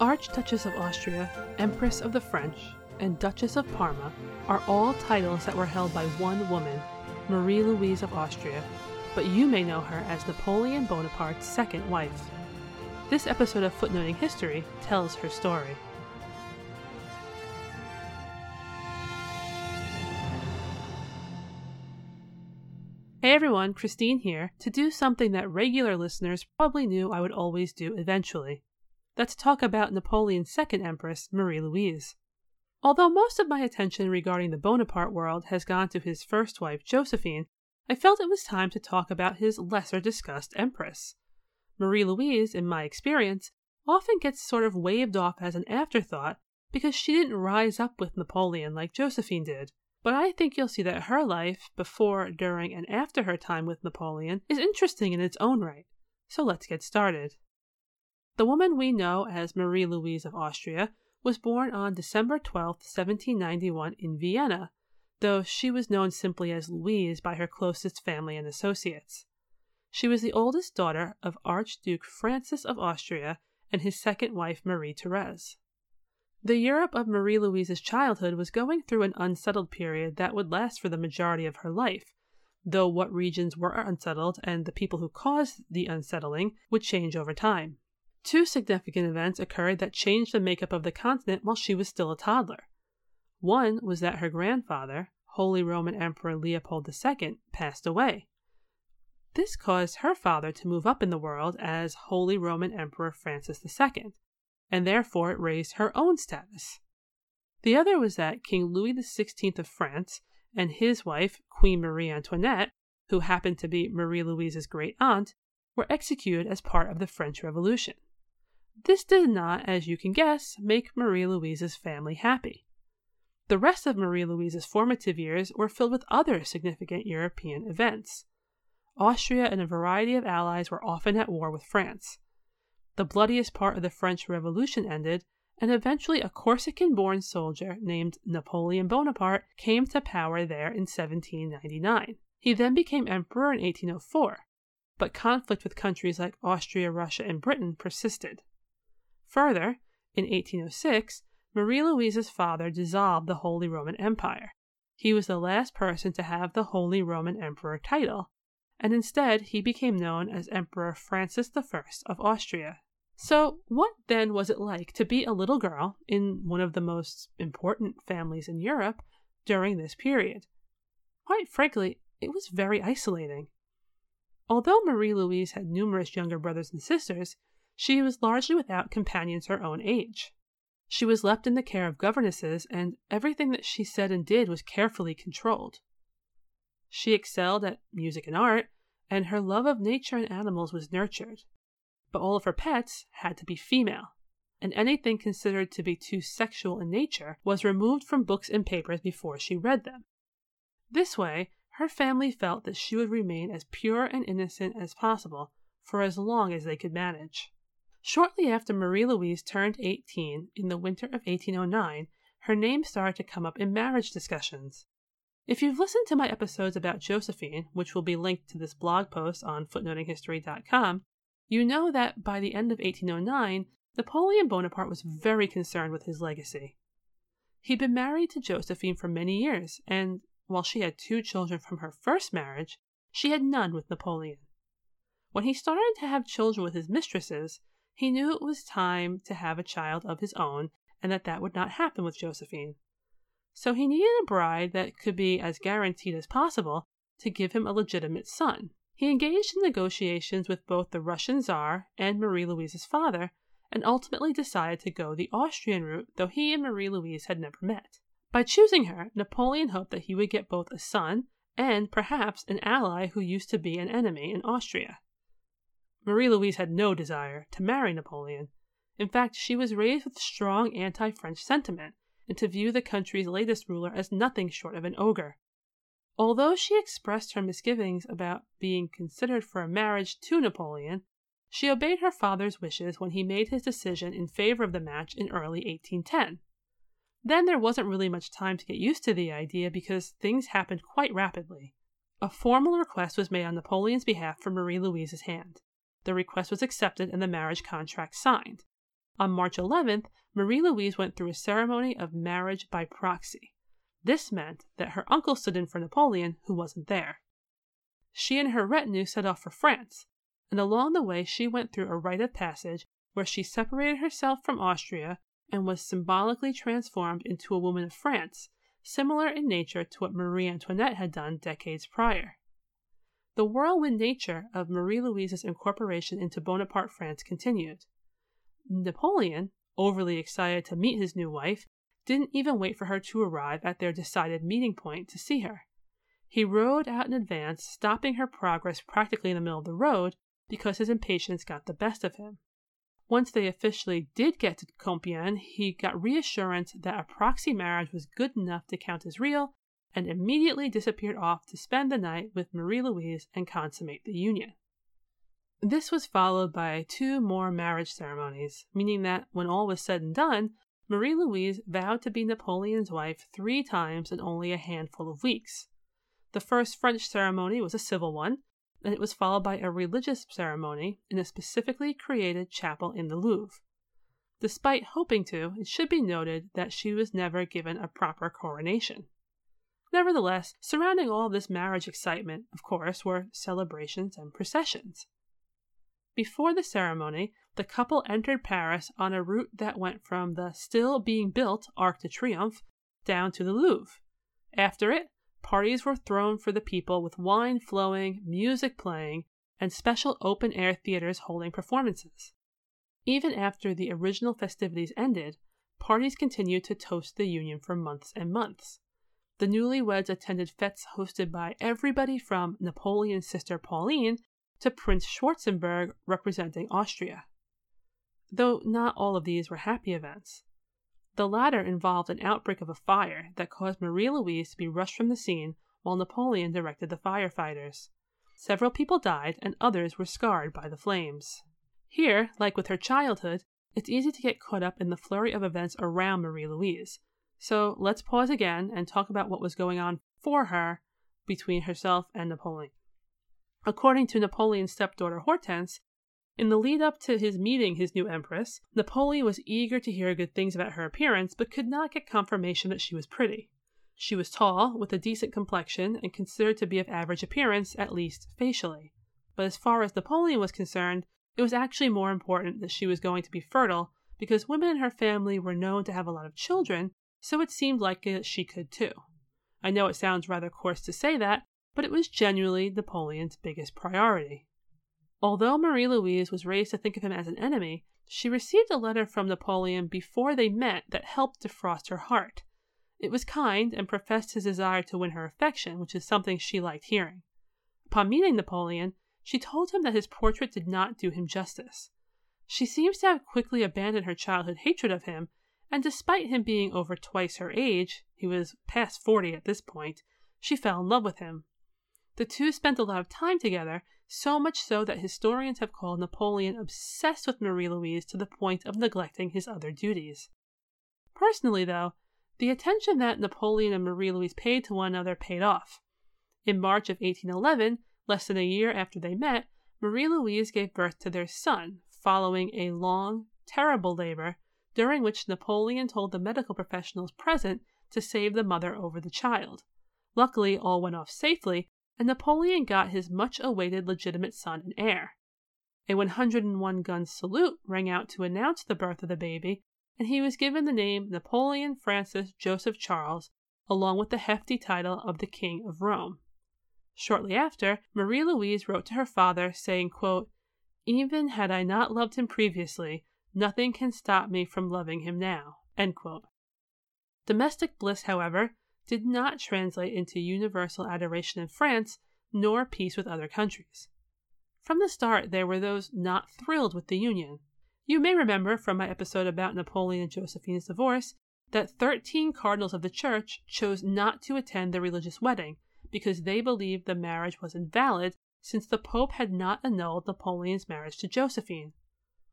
Archduchess of Austria, Empress of the French, and Duchess of Parma are all titles that were held by one woman, Marie Louise of Austria, but you may know her as Napoleon Bonaparte's second wife. This episode of Footnoting History tells her story. Hey everyone, Christine here to do something that regular listeners probably knew I would always do eventually. That's talk about Napoleon's second empress, Marie Louise. Although most of my attention regarding the Bonaparte world has gone to his first wife, Josephine, I felt it was time to talk about his lesser discussed empress. Marie Louise, in my experience, often gets sort of waved off as an afterthought because she didn't rise up with Napoleon like Josephine did. But I think you'll see that her life, before, during, and after her time with Napoleon, is interesting in its own right. So let's get started. The woman we know as Marie Louise of Austria was born on December 12, 1791, in Vienna, though she was known simply as Louise by her closest family and associates. She was the oldest daughter of Archduke Francis of Austria and his second wife, Marie Therese. The Europe of Marie Louise's childhood was going through an unsettled period that would last for the majority of her life, though what regions were unsettled and the people who caused the unsettling would change over time. Two significant events occurred that changed the makeup of the continent while she was still a toddler. One was that her grandfather, Holy Roman Emperor Leopold II, passed away. This caused her father to move up in the world as Holy Roman Emperor Francis II and therefore it raised her own status. The other was that King Louis XVI of France and his wife, Queen Marie Antoinette, who happened to be Marie Louise's great aunt, were executed as part of the French Revolution. This did not, as you can guess, make Marie Louise's family happy. The rest of Marie Louise's formative years were filled with other significant European events. Austria and a variety of allies were often at war with France the bloodiest part of the French Revolution ended, and eventually a Corsican born soldier named Napoleon Bonaparte came to power there in 1799. He then became emperor in 1804, but conflict with countries like Austria, Russia, and Britain persisted. Further, in 1806, Marie Louise's father dissolved the Holy Roman Empire. He was the last person to have the Holy Roman Emperor title, and instead he became known as Emperor Francis I of Austria. So, what then was it like to be a little girl in one of the most important families in Europe during this period? Quite frankly, it was very isolating. Although Marie Louise had numerous younger brothers and sisters, she was largely without companions her own age. She was left in the care of governesses, and everything that she said and did was carefully controlled. She excelled at music and art, and her love of nature and animals was nurtured but all of her pets had to be female, and anything considered to be too sexual in nature was removed from books and papers before she read them. This way, her family felt that she would remain as pure and innocent as possible for as long as they could manage. Shortly after Marie Louise turned 18 in the winter of 1809, her name started to come up in marriage discussions. If you've listened to my episodes about Josephine, which will be linked to this blog post on footnotinghistory.com, you know that by the end of 1809, Napoleon Bonaparte was very concerned with his legacy. He'd been married to Josephine for many years, and while she had two children from her first marriage, she had none with Napoleon. When he started to have children with his mistresses, he knew it was time to have a child of his own and that that would not happen with Josephine. So he needed a bride that could be as guaranteed as possible to give him a legitimate son. He engaged in negotiations with both the Russian Tsar and Marie Louise's father, and ultimately decided to go the Austrian route, though he and Marie Louise had never met. By choosing her, Napoleon hoped that he would get both a son and perhaps an ally who used to be an enemy in Austria. Marie Louise had no desire to marry Napoleon. In fact, she was raised with strong anti French sentiment and to view the country's latest ruler as nothing short of an ogre. Although she expressed her misgivings about being considered for a marriage to Napoleon, she obeyed her father's wishes when he made his decision in favor of the match in early 1810. Then there wasn't really much time to get used to the idea because things happened quite rapidly. A formal request was made on Napoleon's behalf for Marie Louise's hand. The request was accepted and the marriage contract signed. On March 11th, Marie Louise went through a ceremony of marriage by proxy. This meant that her uncle stood in for Napoleon, who wasn't there. She and her retinue set off for France, and along the way she went through a rite of passage where she separated herself from Austria and was symbolically transformed into a woman of France, similar in nature to what Marie Antoinette had done decades prior. The whirlwind nature of Marie Louise's incorporation into Bonaparte France continued. Napoleon, overly excited to meet his new wife, didn't even wait for her to arrive at their decided meeting point to see her. He rode out in advance, stopping her progress practically in the middle of the road because his impatience got the best of him. Once they officially did get to Compiègne, he got reassurance that a proxy marriage was good enough to count as real and immediately disappeared off to spend the night with Marie Louise and consummate the union. This was followed by two more marriage ceremonies, meaning that when all was said and done, Marie Louise vowed to be Napoleon's wife three times in only a handful of weeks. The first French ceremony was a civil one, and it was followed by a religious ceremony in a specifically created chapel in the Louvre. Despite hoping to, it should be noted that she was never given a proper coronation. Nevertheless, surrounding all this marriage excitement, of course, were celebrations and processions. Before the ceremony, the couple entered Paris on a route that went from the still being built Arc de Triomphe down to the Louvre. After it, parties were thrown for the people with wine flowing, music playing, and special open air theaters holding performances. Even after the original festivities ended, parties continued to toast the union for months and months. The newlyweds attended fetes hosted by everybody from Napoleon's sister Pauline to Prince Schwarzenberg representing Austria. Though not all of these were happy events. The latter involved an outbreak of a fire that caused Marie Louise to be rushed from the scene while Napoleon directed the firefighters. Several people died and others were scarred by the flames. Here, like with her childhood, it's easy to get caught up in the flurry of events around Marie Louise. So let's pause again and talk about what was going on for her between herself and Napoleon. According to Napoleon's stepdaughter Hortense, in the lead up to his meeting his new empress, Napoleon was eager to hear good things about her appearance, but could not get confirmation that she was pretty. She was tall, with a decent complexion, and considered to be of average appearance, at least facially. But as far as Napoleon was concerned, it was actually more important that she was going to be fertile, because women in her family were known to have a lot of children, so it seemed that she could too. I know it sounds rather coarse to say that, but it was genuinely Napoleon's biggest priority. Although Marie Louise was raised to think of him as an enemy, she received a letter from Napoleon before they met that helped defrost her heart. It was kind and professed his desire to win her affection, which is something she liked hearing. Upon meeting Napoleon, she told him that his portrait did not do him justice. She seems to have quickly abandoned her childhood hatred of him, and despite him being over twice her age, he was past forty at this point, she fell in love with him. The two spent a lot of time together, so much so that historians have called Napoleon obsessed with Marie Louise to the point of neglecting his other duties. Personally, though, the attention that Napoleon and Marie Louise paid to one another paid off. In March of 1811, less than a year after they met, Marie Louise gave birth to their son, following a long, terrible labor, during which Napoleon told the medical professionals present to save the mother over the child. Luckily, all went off safely, and Napoleon got his much awaited legitimate son and heir. A 101 gun salute rang out to announce the birth of the baby, and he was given the name Napoleon Francis Joseph Charles, along with the hefty title of the King of Rome. Shortly after, Marie Louise wrote to her father, saying, quote, Even had I not loved him previously, nothing can stop me from loving him now. Domestic bliss, however, did not translate into universal adoration in France nor peace with other countries. From the start, there were those not thrilled with the union. You may remember from my episode about Napoleon and Josephine's divorce that 13 cardinals of the church chose not to attend the religious wedding because they believed the marriage was invalid since the Pope had not annulled Napoleon's marriage to Josephine.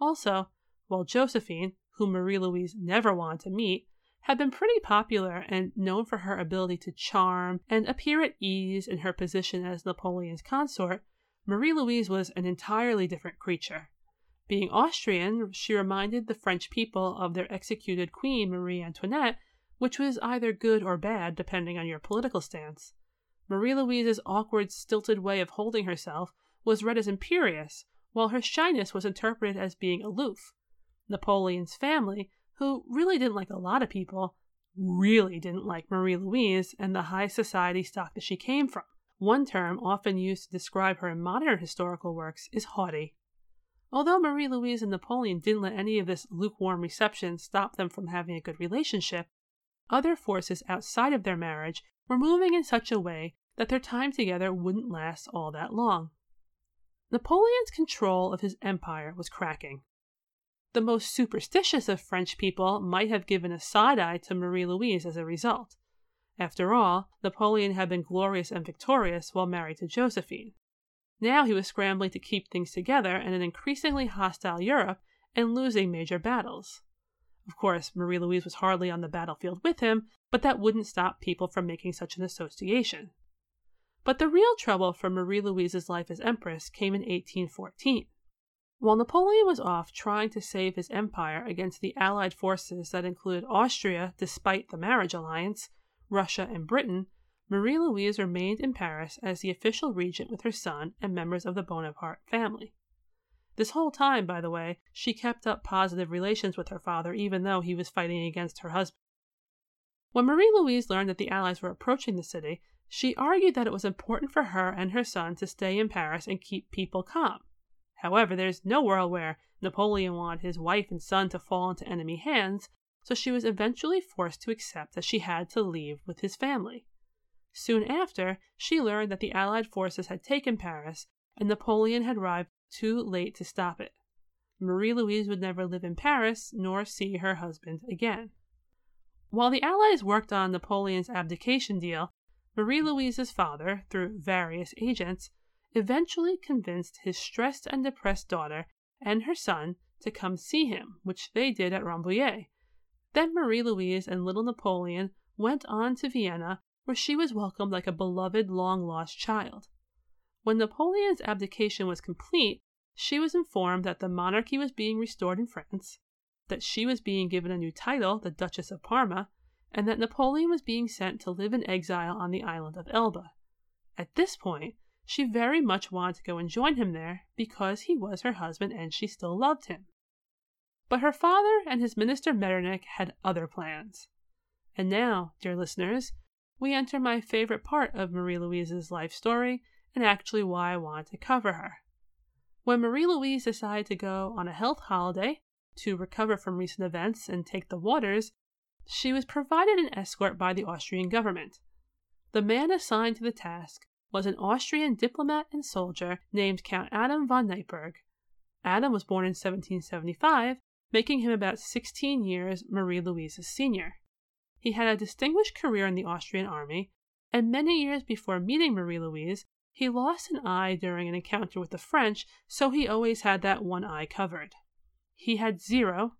Also, while Josephine, whom Marie Louise never wanted to meet, had been pretty popular and known for her ability to charm and appear at ease in her position as Napoleon's consort, Marie Louise was an entirely different creature. Being Austrian, she reminded the French people of their executed queen Marie Antoinette, which was either good or bad depending on your political stance. Marie Louise's awkward, stilted way of holding herself was read as imperious, while her shyness was interpreted as being aloof. Napoleon's family, who really didn't like a lot of people, really didn't like Marie Louise and the high society stock that she came from. One term often used to describe her in modern historical works is haughty. Although Marie Louise and Napoleon didn't let any of this lukewarm reception stop them from having a good relationship, other forces outside of their marriage were moving in such a way that their time together wouldn't last all that long. Napoleon's control of his empire was cracking. The most superstitious of French people might have given a side eye to Marie Louise as a result. After all, Napoleon had been glorious and victorious while married to Josephine. Now he was scrambling to keep things together in an increasingly hostile Europe and losing major battles. Of course, Marie Louise was hardly on the battlefield with him, but that wouldn't stop people from making such an association. But the real trouble for Marie Louise's life as empress came in 1814. While Napoleon was off trying to save his empire against the Allied forces that included Austria despite the marriage alliance, Russia, and Britain, Marie Louise remained in Paris as the official regent with her son and members of the Bonaparte family. This whole time, by the way, she kept up positive relations with her father even though he was fighting against her husband. When Marie Louise learned that the Allies were approaching the city, she argued that it was important for her and her son to stay in Paris and keep people calm. However, there's no world where Napoleon wanted his wife and son to fall into enemy hands, so she was eventually forced to accept that she had to leave with his family. Soon after, she learned that the Allied forces had taken Paris and Napoleon had arrived too late to stop it. Marie Louise would never live in Paris nor see her husband again. While the Allies worked on Napoleon's abdication deal, Marie Louise's father, through various agents, eventually convinced his stressed and depressed daughter and her son to come see him, which they did at Rambouillet. Then Marie Louise and little Napoleon went on to Vienna where she was welcomed like a beloved long lost child. When Napoleon's abdication was complete, she was informed that the monarchy was being restored in France, that she was being given a new title, the Duchess of Parma, and that Napoleon was being sent to live in exile on the island of Elba. At this point, she very much wanted to go and join him there because he was her husband and she still loved him. But her father and his minister Metternich had other plans. And now, dear listeners, we enter my favorite part of Marie Louise's life story and actually why I wanted to cover her. When Marie Louise decided to go on a health holiday to recover from recent events and take the waters, she was provided an escort by the Austrian government. The man assigned to the task was an Austrian diplomat and soldier named Count Adam von Neipperg. Adam was born in 1775, making him about 16 years Marie Louise's senior. He had a distinguished career in the Austrian army, and many years before meeting Marie Louise, he lost an eye during an encounter with the French, so he always had that one eye covered. He had zero,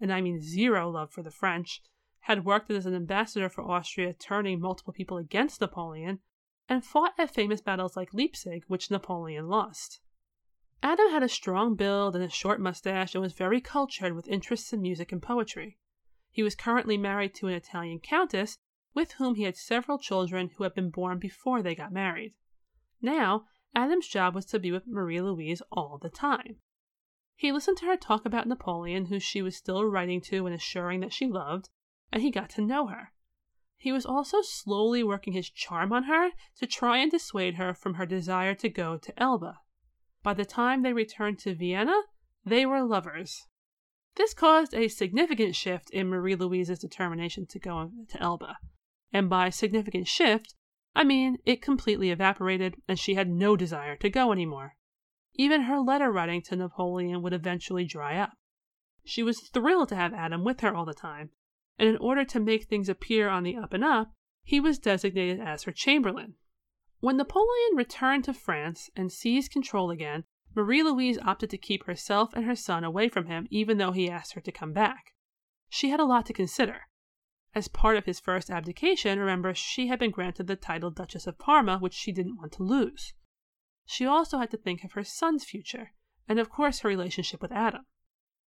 and I mean zero love for the French, had worked as an ambassador for Austria, turning multiple people against Napoleon, and fought at famous battles like Leipzig, which Napoleon lost. Adam had a strong build and a short mustache and was very cultured with interests in music and poetry. He was currently married to an Italian countess with whom he had several children who had been born before they got married. Now, Adam's job was to be with Marie Louise all the time. He listened to her talk about Napoleon, who she was still writing to and assuring that she loved, and he got to know her. He was also slowly working his charm on her to try and dissuade her from her desire to go to Elba. By the time they returned to Vienna, they were lovers. This caused a significant shift in Marie Louise's determination to go to Elba. And by significant shift, I mean it completely evaporated and she had no desire to go anymore. Even her letter writing to Napoleon would eventually dry up. She was thrilled to have Adam with her all the time, and in order to make things appear on the up and up, he was designated as her chamberlain. When Napoleon returned to France and seized control again, Marie Louise opted to keep herself and her son away from him even though he asked her to come back. She had a lot to consider. As part of his first abdication, remember, she had been granted the title Duchess of Parma, which she didn't want to lose. She also had to think of her son's future, and of course her relationship with Adam.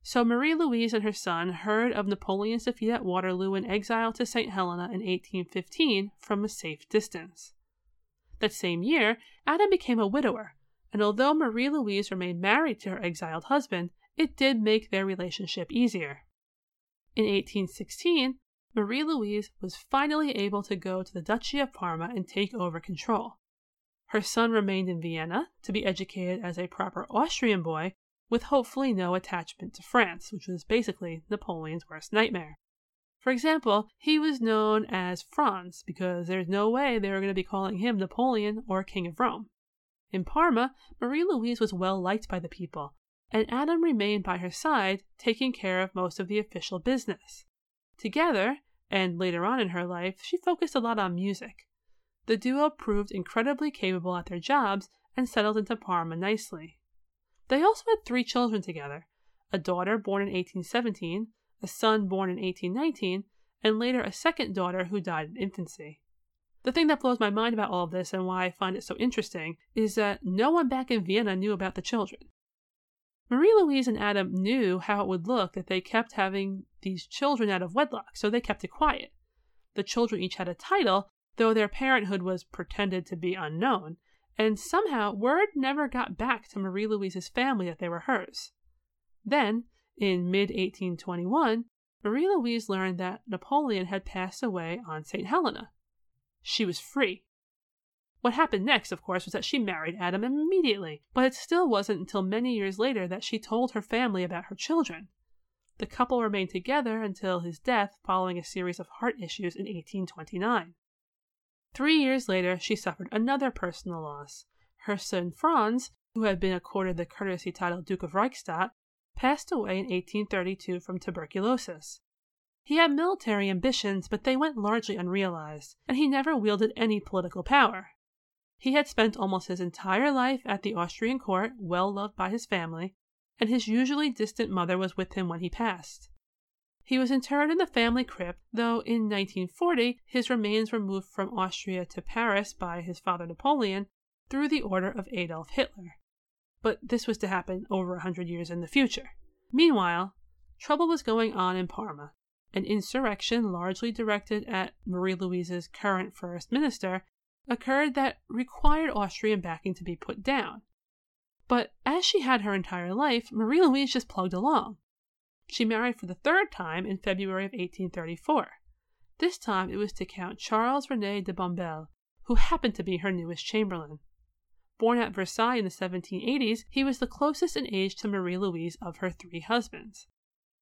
So Marie Louise and her son heard of Napoleon's defeat at Waterloo and exile to St. Helena in 1815 from a safe distance. That same year, Adam became a widower, and although Marie Louise remained married to her exiled husband, it did make their relationship easier. In 1816, Marie Louise was finally able to go to the Duchy of Parma and take over control. Her son remained in Vienna to be educated as a proper Austrian boy with hopefully no attachment to France, which was basically Napoleon's worst nightmare. For example, he was known as Franz because there's no way they were going to be calling him Napoleon or King of Rome. In Parma, Marie Louise was well liked by the people, and Adam remained by her side, taking care of most of the official business. Together, and later on in her life, she focused a lot on music. The duo proved incredibly capable at their jobs and settled into Parma nicely. They also had three children together a daughter born in 1817, a son born in 1819, and later a second daughter who died in infancy. The thing that blows my mind about all of this and why I find it so interesting is that no one back in Vienna knew about the children. Marie Louise and Adam knew how it would look that they kept having these children out of wedlock, so they kept it quiet. The children each had a title, though their parenthood was pretended to be unknown, and somehow word never got back to Marie Louise's family that they were hers. Then, in mid 1821, Marie Louise learned that Napoleon had passed away on St. Helena. She was free. What happened next, of course, was that she married Adam immediately, but it still wasn't until many years later that she told her family about her children. The couple remained together until his death following a series of heart issues in 1829. Three years later, she suffered another personal loss. Her son Franz, who had been accorded the courtesy title Duke of Reichstadt, passed away in 1832 from tuberculosis. He had military ambitions, but they went largely unrealized, and he never wielded any political power. He had spent almost his entire life at the Austrian court, well loved by his family, and his usually distant mother was with him when he passed. He was interred in the family crypt, though in 1940 his remains were moved from Austria to Paris by his father Napoleon through the order of Adolf Hitler. But this was to happen over a hundred years in the future. Meanwhile, trouble was going on in Parma. An insurrection, largely directed at Marie Louise's current first minister, occurred that required Austrian backing to be put down. But as she had her entire life, Marie Louise just plugged along. She married for the third time in February of 1834. This time it was to Count Charles Rene de Bombelles, who happened to be her newest chamberlain. Born at Versailles in the 1780s, he was the closest in age to Marie Louise of her three husbands.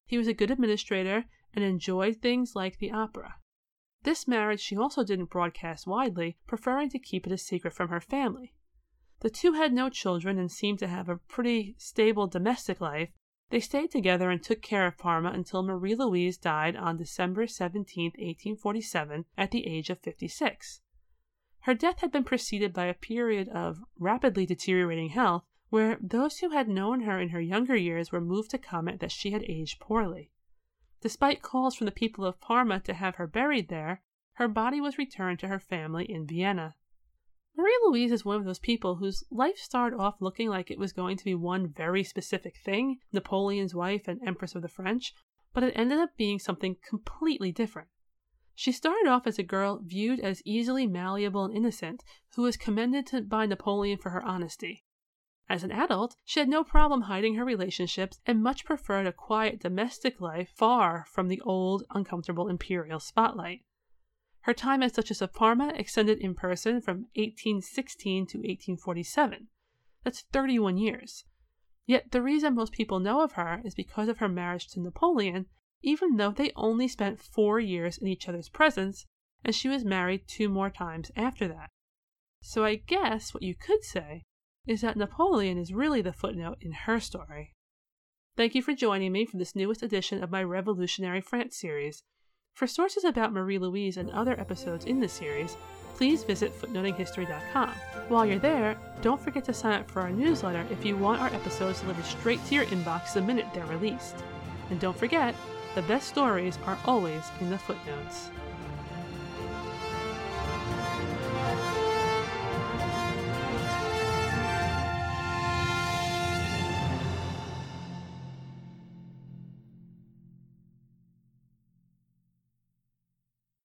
He was a good administrator and enjoyed things like the opera. This marriage she also didn't broadcast widely, preferring to keep it a secret from her family. The two had no children and seemed to have a pretty stable domestic life, they stayed together and took care of Parma until Marie Louise died on December 17, 1847, at the age of 56. Her death had been preceded by a period of rapidly deteriorating health where those who had known her in her younger years were moved to comment that she had aged poorly. Despite calls from the people of Parma to have her buried there, her body was returned to her family in Vienna. Marie Louise is one of those people whose life started off looking like it was going to be one very specific thing Napoleon's wife and Empress of the French but it ended up being something completely different. She started off as a girl viewed as easily malleable and innocent, who was commended to, by Napoleon for her honesty. As an adult, she had no problem hiding her relationships and much preferred a quiet domestic life far from the old, uncomfortable imperial spotlight. Her time as Duchess of Parma extended in person from 1816 to 1847. That's 31 years. Yet the reason most people know of her is because of her marriage to Napoleon, even though they only spent four years in each other's presence, and she was married two more times after that. So I guess what you could say is that Napoleon is really the footnote in her story. Thank you for joining me for this newest edition of my Revolutionary France series. For sources about Marie Louise and other episodes in this series, please visit footnotinghistory.com. While you're there, don't forget to sign up for our newsletter if you want our episodes delivered straight to your inbox the minute they're released. And don't forget, the best stories are always in the footnotes.